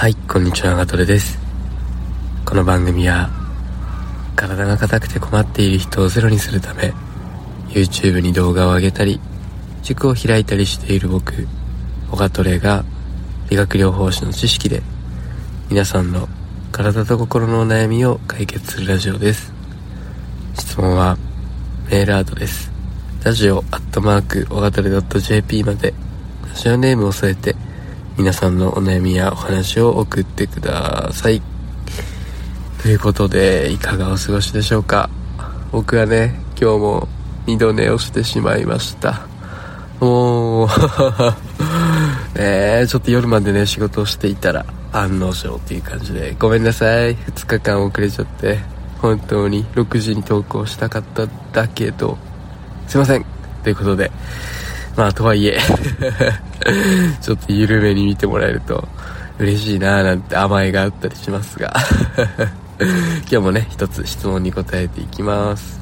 はい、こんにちは、ガトレです。この番組は、体が硬くて困っている人をゼロにするため、YouTube に動画を上げたり、塾を開いたりしている僕、オガトレが、理学療法士の知識で、皆さんの体と心のお悩みを解決するラジオです。質問は、メールアドレス、ラジオアットマーク、オガトレ .jp まで、ラジオネームを添えて、皆さんのお悩みやお話を送ってください。ということで、いかがお過ごしでしょうか？僕はね、今日も二度寝をしてしまいました。もう ねちょっと夜までね、仕事をしていたら、案の定っていう感じで、ごめんなさい。2日間遅れちゃって、本当に6時に投稿したかっただけど、すいません。ということで、まあ、とはいえ ちょっと緩めに見てもらえると嬉しいなーなんて甘えがあったりしますが 今日もね、一つ質問に答えていきます。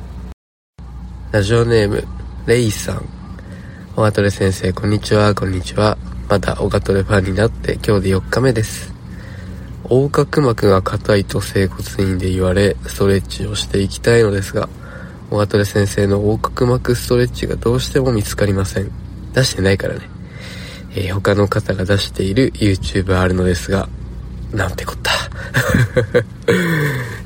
ラジオネーム、レイさん。オガトレ先生、こんにちは、こんにちは。まだオガトレファンになって今日で4日目です。横隔膜が硬いと整骨院で言われ、ストレッチをしていきたいのですが、小トレ先生の横隔膜ストレッチがどうしても見つかりません。出してないからね。えー、他の方が出している YouTube あるのですが、なんてこった。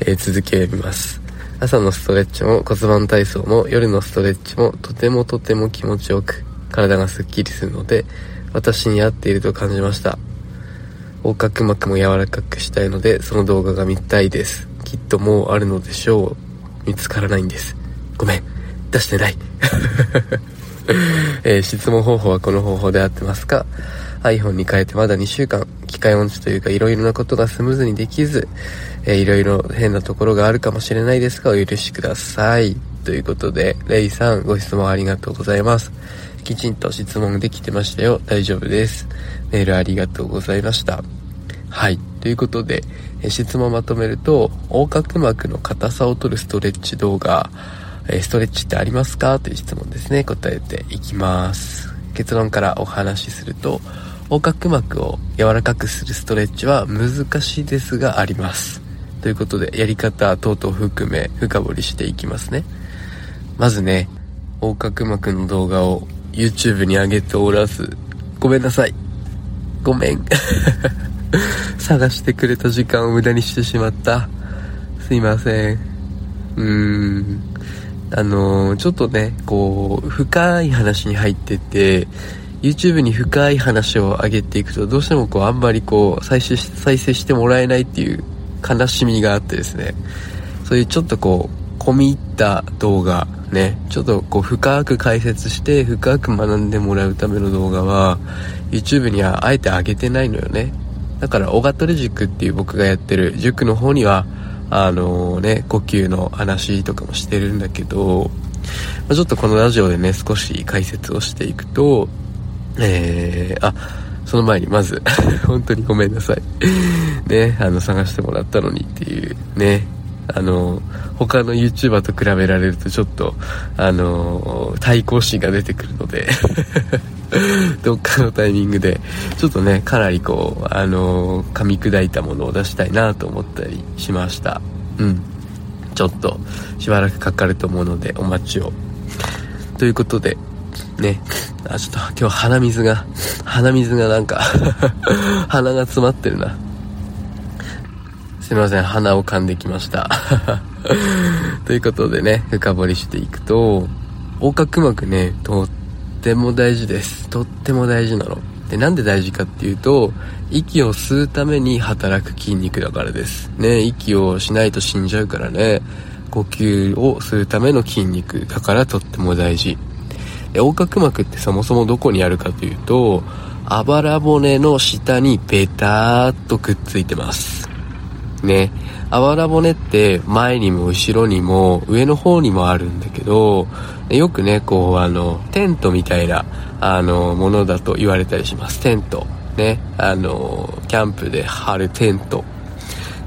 えー、続きを読みます。朝のストレッチも骨盤体操も夜のストレッチもとてもとても気持ちよく体がスッキリするので私に合っていると感じました。横隔膜も柔らかくしたいのでその動画が見たいです。きっともうあるのでしょう。見つからないんです。ごめん、出してない。えー、質問方法はこの方法で合ってますか ?iPhone に変えてまだ2週間、機械音痴というか色々なことがスムーズにできず、えー、いろいろ変なところがあるかもしれないですが、お許しください。ということで、レイさん、ご質問ありがとうございます。きちんと質問できてましたよ。大丈夫です。メールありがとうございました。はい。ということで、え質問まとめると、横隔膜の硬さを取るストレッチ動画、えストレッチってありますか？という質問ですね、答えていきます。結論からお話しすると、横隔膜を柔らかくするストレッチは難しいですがあります。ということで、やり方等々含め深掘りしていきますね。まずね、横隔膜の動画を YouTube に上げておらず、ごめんなさい。ごめん。探してくれた時間を無駄にしてしまった。すいません。うーん。あのー、ちょっとね、こう、深い話に入ってて、YouTube に深い話を上げていくと、どうしてもこう、あんまりこう、再生し、再生してもらえないっていう悲しみがあってですね、そういうちょっとこう、込み入った動画、ね、ちょっとこう、深く解説して、深く学んでもらうための動画は、YouTube にはあえて上げてないのよね。だから、オガトレ塾っていう僕がやってる塾の方には、あのね、呼吸の話とかもしてるんだけど、まちょっとこのラジオでね、少し解説をしていくと、えー、あ、その前にまず 本当にごめんなさい。ね、あの、探してもらったのにっていうね、あの、他の YouTuber と比べられるとちょっと、あの、対抗心が出てくるので。どっかのタイミングで、ちょっとね、かなりこう、あの噛み砕いたものを出したいなと思ったりしました。うん。ちょっと、しばらくかかると思うので、お待ちを。ということで、ね、あ、ちょっと今日鼻水が、鼻水がなんか 鼻が詰まってるな。すいません、鼻を噛んできました。ということでね、深掘りしていくと、横隔膜ね、とってても大事です。とっても大事なの。で、なんで大事かっていうと、息を吸うために働く筋肉だからです。ね、息をしないと死んじゃうからね、呼吸をするための筋肉だからとっても大事。で、横隔膜ってそもそもどこにあるかというと、あばら骨の下にペターっとくっついてます。ね。あばら骨って前にも後ろにも上の方にもあるんだけど、よくね、こう、あの、テントみたいな、あの、ものだと言われたりします。テント。ね。あの、キャンプで張るテント。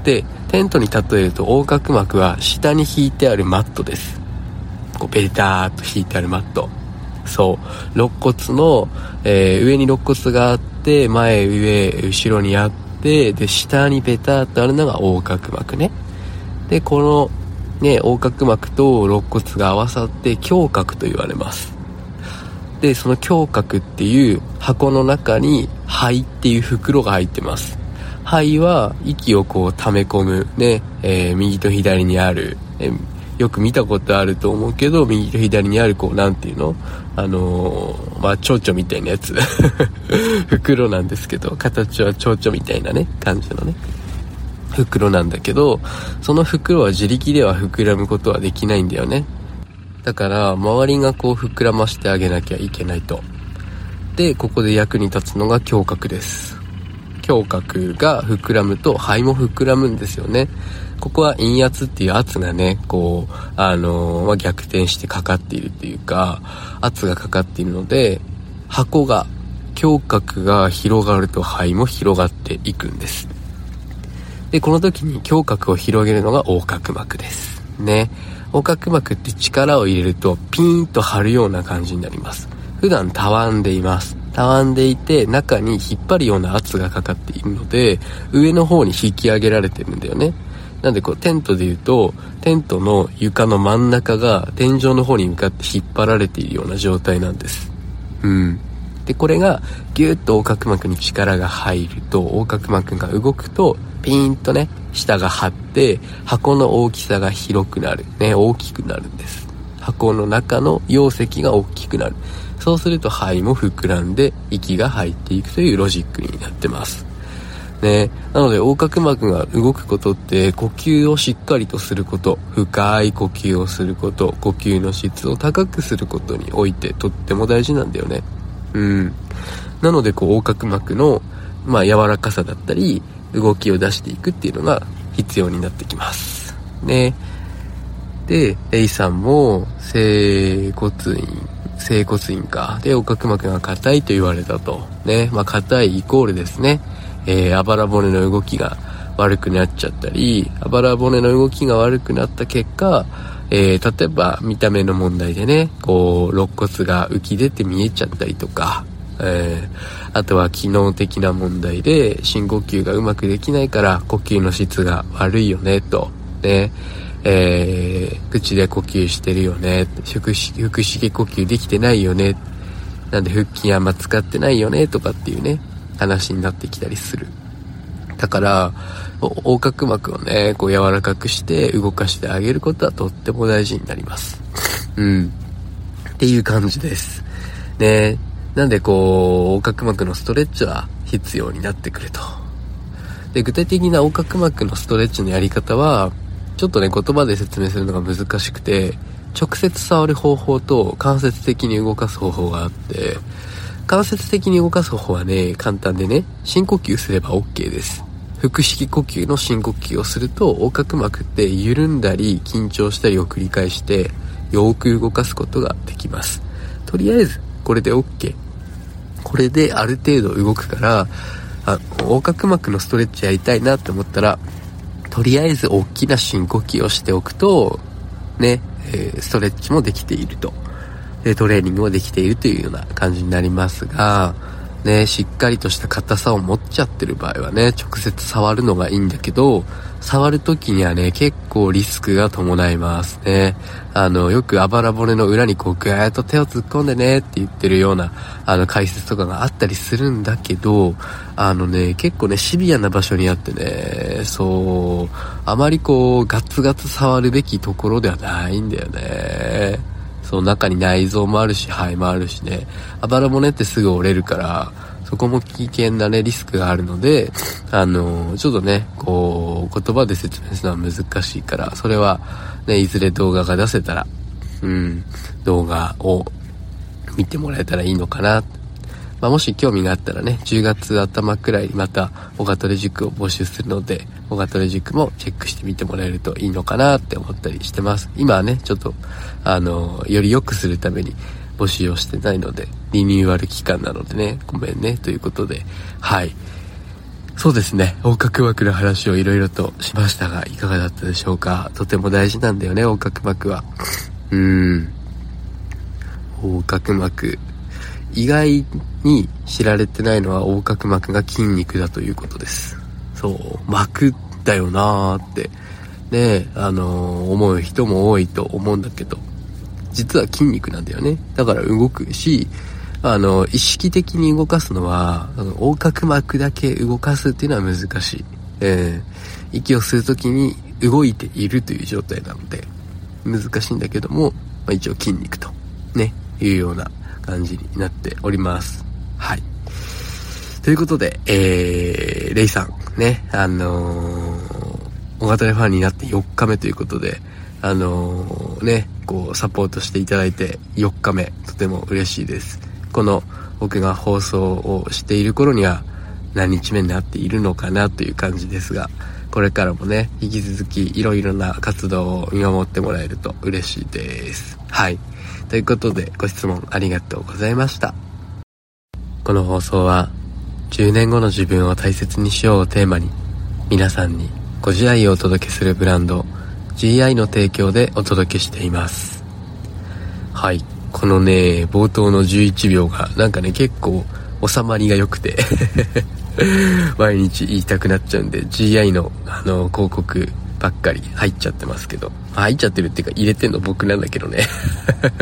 で、テントに例えると横隔膜は下に引いてあるマットです。こう、ベターっと引いてあるマット。そう。肋骨の、えー、上に肋骨があって、前、上、後ろにあって、で、下にペターっとあるのが横隔膜ね。で、この、ね、横隔膜と肋骨が合わさって胸郭と言われます。で、その胸郭っていう箱の中に肺っていう袋が入ってます。肺は息をこう溜め込むね、えー、右と左にある、えー、よく見たことあると思うけど、右と左にあるこう、なんていうの？あのー、まあ、蝶々みたいなやつ。袋なんですけど、形は蝶々みたいなね、感じのね。袋なんだけど、その袋は自力では膨らむことはできないんだよね。だから、周りがこう膨らましてあげなきゃいけないと。で、ここで役に立つのが胸郭です。胸郭が膨らむと肺も膨らむんですよね。ここは陰圧っていう圧がね、こう、あのー、まあ、逆転してかかっているっていうか、圧がかかっているので、箱が、胸郭が広がると肺も広がっていくんです。で、この時に胸郭を広げるのが横隔膜です。ね。横隔膜って力を入れるとピーンと張るような感じになります。普段たわんでいます。たわんでいて中に引っ張るような圧がかかっているので上の方に引き上げられてるんだよね。なんでこうテントで言うとテントの床の真ん中が天井の方に向かって引っ張られているような状態なんです。うん。で、これがギュッと横隔膜に力が入ると横隔膜が動くとピーンとね、下が張って、箱の大きさが広くなる。ね、大きくなるんです。箱の中の容積が大きくなる。そうすると肺も膨らんで息が入っていくというロジックになってます。ね、なので横隔膜が動くことって呼吸をしっかりとすること、深い呼吸をすること、呼吸の質を高くすることにおいてとっても大事なんだよね。うん。なのでこう横隔膜のまあ柔らかさだったり、動きを出していくっていうのが必要になってきます。ね。で、レイさんも、整骨院、整骨院か。で、横隔膜が硬いと言われたと。ね。まあ、硬いイコールですね。えー、あばら骨の動きが悪くなっちゃったり、あばら骨の動きが悪くなった結果、えー、例えば見た目の問題でね、こう、肋骨が浮き出て見えちゃったりとか、えー、あとは機能的な問題で深呼吸がうまくできないから呼吸の質が悪いよねと、ね、えー、口で呼吸してるよね、腹式呼吸できてないよね、なんで腹筋あんま使ってないよねとかっていうね、話になってきたりする。だから、横隔膜をね、こう柔らかくして動かしてあげることはとっても大事になります。うん。っていう感じです。ねなんでこう、横隔膜のストレッチは必要になってくると。で、具体的な横隔膜のストレッチのやり方は、ちょっとね、言葉で説明するのが難しくて、直接触る方法と間接的に動かす方法があって、間接的に動かす方法はね、簡単でね、深呼吸すれば OK です。腹式呼吸の深呼吸をすると、横隔膜って緩んだり緊張したりを繰り返して、よく動かすことができます。とりあえず、これで OK。これである程度動くから、あ、横隔膜のストレッチやりたいなって思ったら、とりあえず大きな深呼吸をしておくと、ね、えー、ストレッチもできていると。で、トレーニングもできているというような感じになりますが、ね、しっかりとした硬さを持っちゃってる場合はね、直接触るのがいいんだけど、触る時にはね、結構リスクが伴いますね。あの、よくあばら骨の裏にこうぐーっと手を突っ込んでねって言ってるような、あの、解説とかがあったりするんだけど、あのね、結構ね、シビアな場所にあってね、そう、あまりこう、ガツガツ触るべきところではないんだよね。その中に内臓もあるし、肺もあるしね、あばら骨ってすぐ折れるから、そこも危険なね、リスクがあるので、あのー、ちょっとね、こう、言葉で説明するのは難しいから、それは、ね、いずれ動画が出せたら、うん、動画を見てもらえたらいいのかな。まあ、もし興味があったらね、10月頭くらいまた、オガトレ塾を募集するので、オガトレ塾もチェックしてみてもらえるといいのかなって思ったりしてます。今はね、ちょっと、あの、より良くするために募集をしてないので、リニューアル期間なのでね、ごめんね、ということで、はい。そうですね、横隔膜の話をいろいろとしましたが、いかがだったでしょうか？とても大事なんだよね、横隔膜は。うーん。横隔膜。意外に知られてないのは横隔膜が筋肉だということです。そう膜だよなーって。ねあのー、思う人も多いと思うんだけど。実は筋肉なんだよね。だから動くしあの意識的に動かすのは横隔膜だけ動かすっていうのは難しい、えー、息を吸う時に動いているという状態なので難しいんだけども、まあ、一応筋肉とねいうような感じになっております。はい。ということで、えー、レイさんねあのー、大型でファンになって4日目ということであのー、ねこうサポートしていただいて4日目とても嬉しいです。この僕が放送をしている頃には何日目になっているのかなという感じですがこれからもね、引き続きいろいろな活動を見守ってもらえると嬉しいです。はい。ということで、ご質問ありがとうございました。この放送は、10年後の自分を大切にしようをテーマに、皆さんにご自愛をお届けするブランド、GI の提供でお届けしています。はい。このね、冒頭の11秒が、なんかね、結構収まりが良くて 毎日言いたくなっちゃうんで GI のあの広告ばっかり入っちゃってますけど。入っちゃってるっていうか入れてんの僕なんだけどね。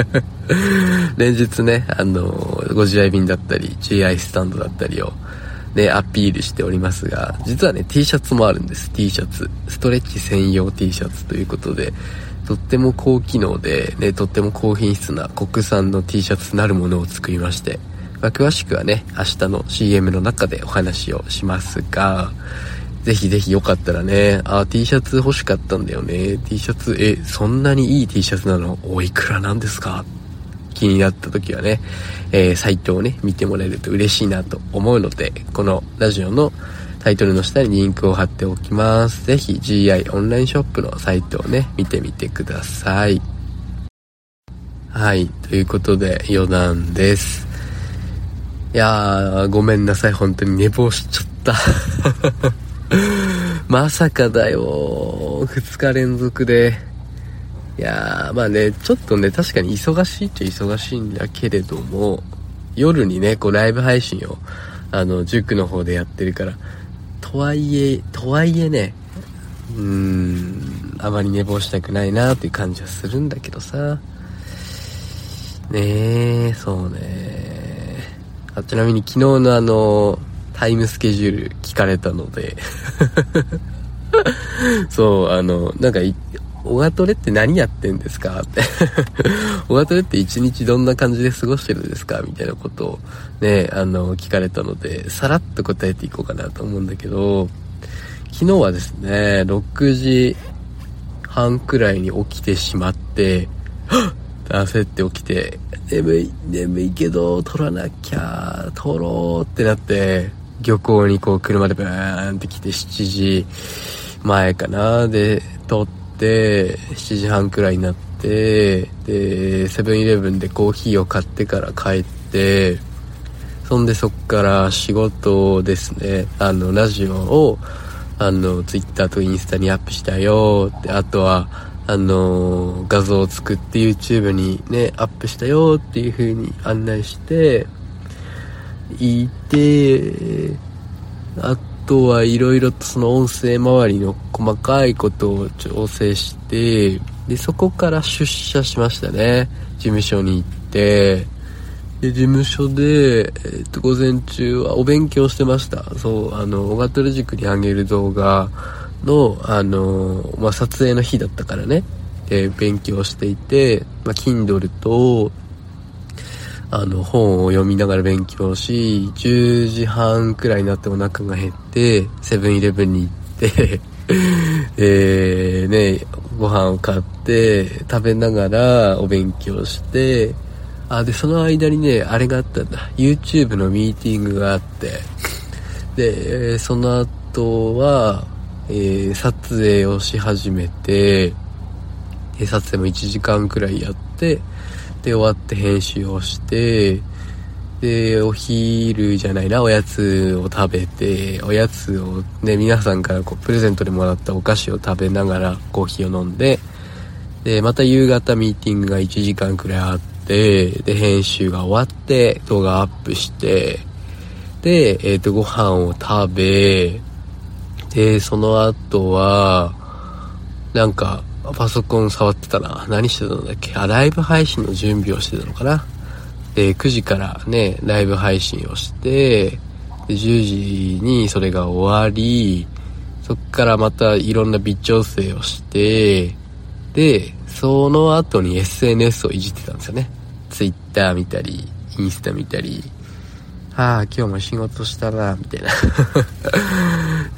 連日ねあのご自愛便だったり GI スタンドだったりをねアピールしておりますが実はね T シャツもあるんです。T シャツ。ストレッチ専用 T シャツということでとっても高機能で、ね、とっても高品質な国産の T シャツなるものを作りまして。まあ、詳しくはね、明日の CM の中でお話をしますが、ぜひぜひよかったらね、あ、T シャツ欲しかったんだよね。T シャツ、え、そんなにいい T シャツなの？おいくらなんですか？気になった時はね、えー、サイトをね、見てもらえると嬉しいなと思うので、このラジオのタイトルの下にリンクを貼っておきます。ぜひ GI オンラインショップのサイトをね、見てみてください。はい、ということで余談です。いやー、ごめんなさい、本当に寝坊しちゃった。まさかだよ、2日連続で。いやー、まあね、ちょっとね、確かに忙しいっちゃ忙しいんだけれども、夜にね、こうライブ配信を、あの、塾の方でやってるから、とはいえ、とはいえね、うーん、あまり寝坊したくないなーっていう感じはするんだけどさ。ねえ、そうねあちなみに昨日のあの、タイムスケジュール聞かれたので。そう、あの、なんか、オガトレって何やってんですか？ってオガトレって一日どんな感じで過ごしてるんですか？みたいなことをね、あの、聞かれたので、さらっと答えていこうかなと思うんだけど、昨日はですね、6時半くらいに起きてしまって、焦って起きて、眠い、眠いけど、撮らなきゃ、撮ろうってなって、漁港にこう車でブーンって来て7時前かな、で、撮って、7時半くらいになって、で、セブンイレブンでコーヒーを買ってから帰って、そんでそっから仕事ですね、あの、ラジオを、あの、ツイッターとインスタにアップしたよって、あとは、あのー、画像を作って YouTube にね、アップしたよっていう風に案内して、いて、あとはいろいろとその音声周りの細かいことを調整して、で、そこから出社しましたね。事務所に行って、で、事務所で、えっと、午前中はお勉強してました。そう、あの、オガトル塾に上げる動画、の、あのまあ、撮影の日だったからね、で、勉強していて、まあ、Kindle と、あの、本を読みながら勉強し、10時半くらいになってお腹が減って、セブンイレブンに行って え、ね、ご飯を買って、食べながらお勉強して、あ、で、その間にね、あれがあったんだ。YouTube のミーティングがあって、で、その後は、えー、撮影をし始めて、え撮影も1時間くらいやって、で、終わって編集をして、で、お昼じゃないな、おやつを食べて、おやつをね、皆さんからこう、プレゼントでもらったお菓子を食べながらコーヒーを飲んで、で、また夕方ミーティングが1時間くらいあって、で、編集が終わって、動画アップして、で、えっ、ー、と、ご飯を食べ、で、その後は、なんか、パソコン触ってたな。何してたんだっけ？あ、ライブ配信の準備をしてたのかな。で、9時からね、ライブ配信をして、で、10時にそれが終わり、そっからまたいろんな微調整をして、で、その後に SNS をいじってたんですよね。Twitter 見たり、インスタ見たり、ああ、今日も仕事したな、みたいな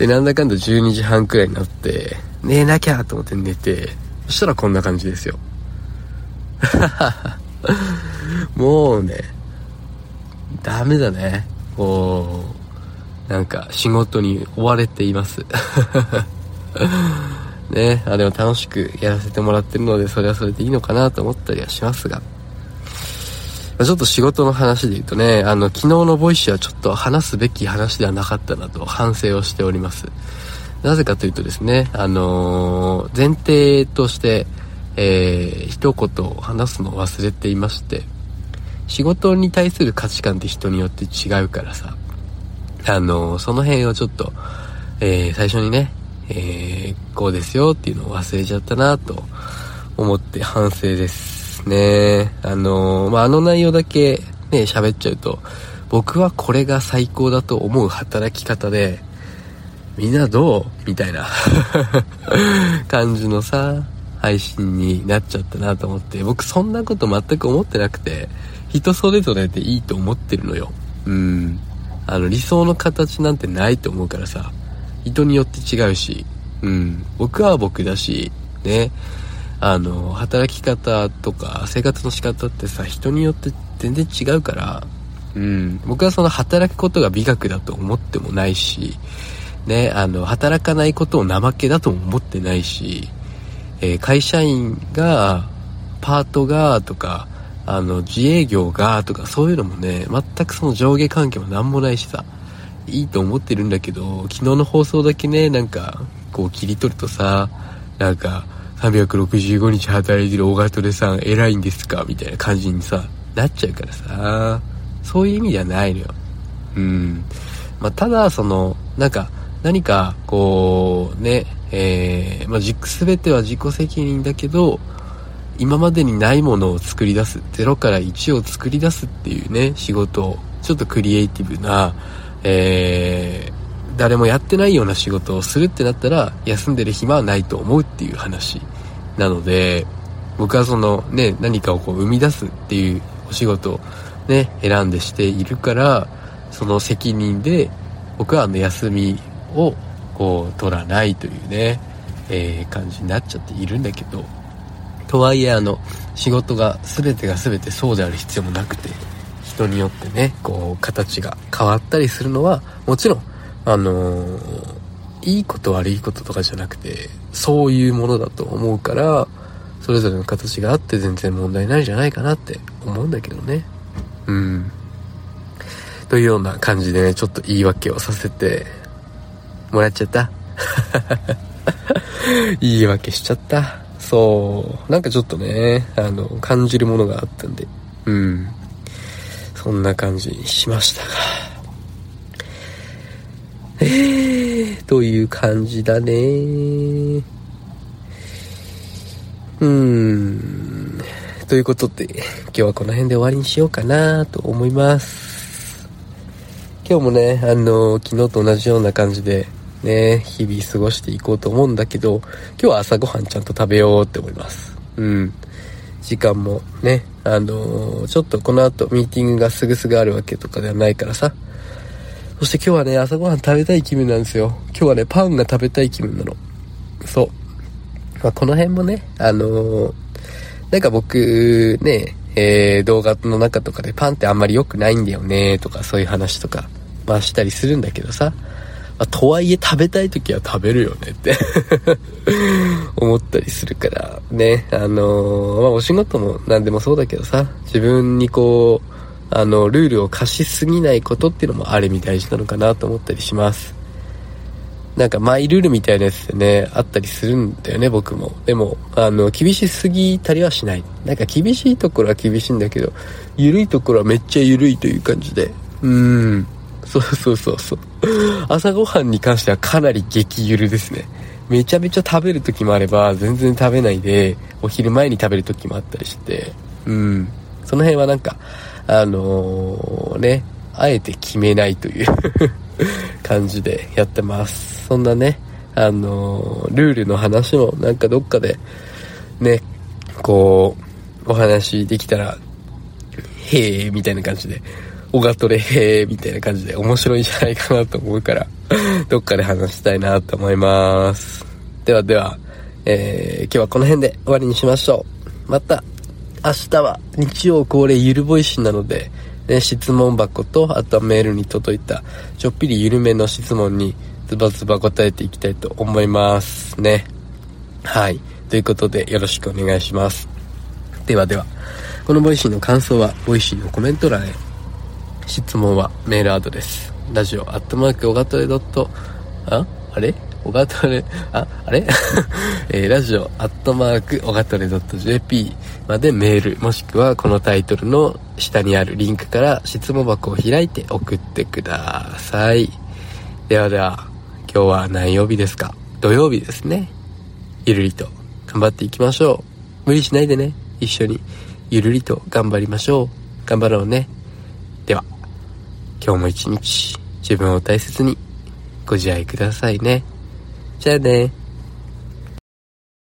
で、なんだかんだ12時半くらいになって、寝なきゃと思って寝て、そしたらこんな感じですよ。もうね、ダメだね。こう、なんか仕事に追われています。ね、あ、でも楽しくやらせてもらってるので、それはそれでいいのかなと思ったりはしますが。ちょっと仕事の話で言うとね、あの、昨日の Voicy はちょっと話すべき話ではなかったなと反省をしております。なぜかというとですね、あのー、前提として、えー、一言話すのを忘れていまして、仕事に対する価値観って人によって違うからさ、あのー、その辺をちょっと、えー、最初にね、えー、こうですよっていうのを忘れちゃったなと思って反省です。ね。あのー、まあ、あの内容だけね、喋っちゃうと、僕はこれが最高だと思う働き方で、みんなどうみたいな 感じのさ、配信になっちゃったなと思って、僕そんなこと全く思ってなくて、人それぞれでいいと思ってるのよ。うん。あの、理想の形なんてないと思うからさ、人によって違うし、うん。僕は僕だし、ね。あの、働き方とか生活の仕方ってさ、人によって全然違うから、うん、僕はその働くことが美学だと思ってもないし、ね、あの、働かないことを怠けだとも思ってないし、えー、会社員が、パートが、とか、あの、自営業が、とか、そういうのもね、全くその上下関係もなんもないしさ、いいと思ってるんだけど、昨日の放送だけね、なんか、こう切り取るとさ、なんか、365日働いてる大型でさん偉いんですか？みたいな感じにさ、なっちゃうからさ、そういう意味ではないのよ。うん。まあ、ただ、その、なんか、何か、こう、ね、えー、まあ、全ては自己責任だけど、今までにないものを作り出す、0から1を作り出すっていうね、仕事を、ちょっとクリエイティブな、えー、誰もやってないような仕事をするってなったら休んでる暇はないと思うっていう話。なので僕はそのね何かをこう生み出すっていうお仕事をね選んでしているからその責任で僕はあの休みをこう取らないというね、えー、感じになっちゃっているんだけどとはいえあの仕事が全てが全てそうである必要もなくて人によってねこう形が変わったりするのはもちろんあのー、いいこと悪いこととかじゃなくて、そういうものだと思うから、それぞれの形があって全然問題ないんじゃないかなって思うんだけどね。うん。というような感じでね、ちょっと言い訳をさせてもらっちゃった。言い訳しちゃった。そう。なんかちょっとね、あの、感じるものがあったんで。うん。そんな感じにしましたが。えー、という感じだねうーん。ということで、今日はこの辺で終わりにしようかなと思います。今日もね、あの、昨日と同じような感じで、ね、日々過ごしていこうと思うんだけど、今日は朝ごはんちゃんと食べようって思います。うん。時間もね、あのちょっとこの後ミーティングがすぐすぐあるわけとかではないからさ、そして今日はね、朝ごはん食べたい気分なんですよ。今日はね、パンが食べたい気分なの。そう。まあ、この辺もね、あのー、なんか僕、ね、えー、動画の中とかでパンってあんまり良くないんだよね、とかそういう話とか、まあしたりするんだけどさ、まあ、とはいえ食べたい時は食べるよねって 思ったりするから、ね、あのー、まあお仕事も何でもそうだけどさ、自分にこう、あの、ルールを課しすぎないことっていうのもある意味大事なのかなと思ったりします。なんかマイルールみたいなやつでね、あったりするんだよね、僕も。でも、あの、厳しすぎたりはしない。なんか厳しいところは厳しいんだけど、緩いところはめっちゃ緩いという感じで。うーん。そうそうそうそう。朝ごはんに関してはかなり激ゆるですね。めちゃめちゃ食べる時もあれば、全然食べないで、お昼前に食べる時もあったりして、うん。その辺はなんか、あのー、ね、あえて決めないという 感じでやってます。そんなね、あのー、ルールの話もなんかどっかで、ね、こう、お話できたら、へえ、みたいな感じで、オガトレへえ、みたいな感じで面白いんじゃないかなと思うからどっかで話したいなと思います。ではでは、えー、今日はこの辺で終わりにしましょう。また、明日は日曜恒例ゆる Voicy なので、ね、質問箱と、あとはメールに届いた、ちょっぴり緩めの質問に、ズバズバ答えていきたいと思いますね。はい。ということで、よろしくお願いします。ではでは、この Voicy の感想は、 Voicy のコメント欄へ。質問はメールアドレス。ラジオアットマークオガトレドット、あ？あれ？オガトレ、あ、あれ？えー、ラジオアットマークオガトレ .jp までメール、もしくはこのタイトルの下にあるリンクから質問箱を開いて送ってください。ではでは、今日は何曜日ですか？土曜日ですね。ゆるりと頑張っていきましょう。無理しないでね。一緒にゆるりと頑張りましょう。頑張ろうね。では、今日も一日自分を大切にご自愛くださいね。じゃあね。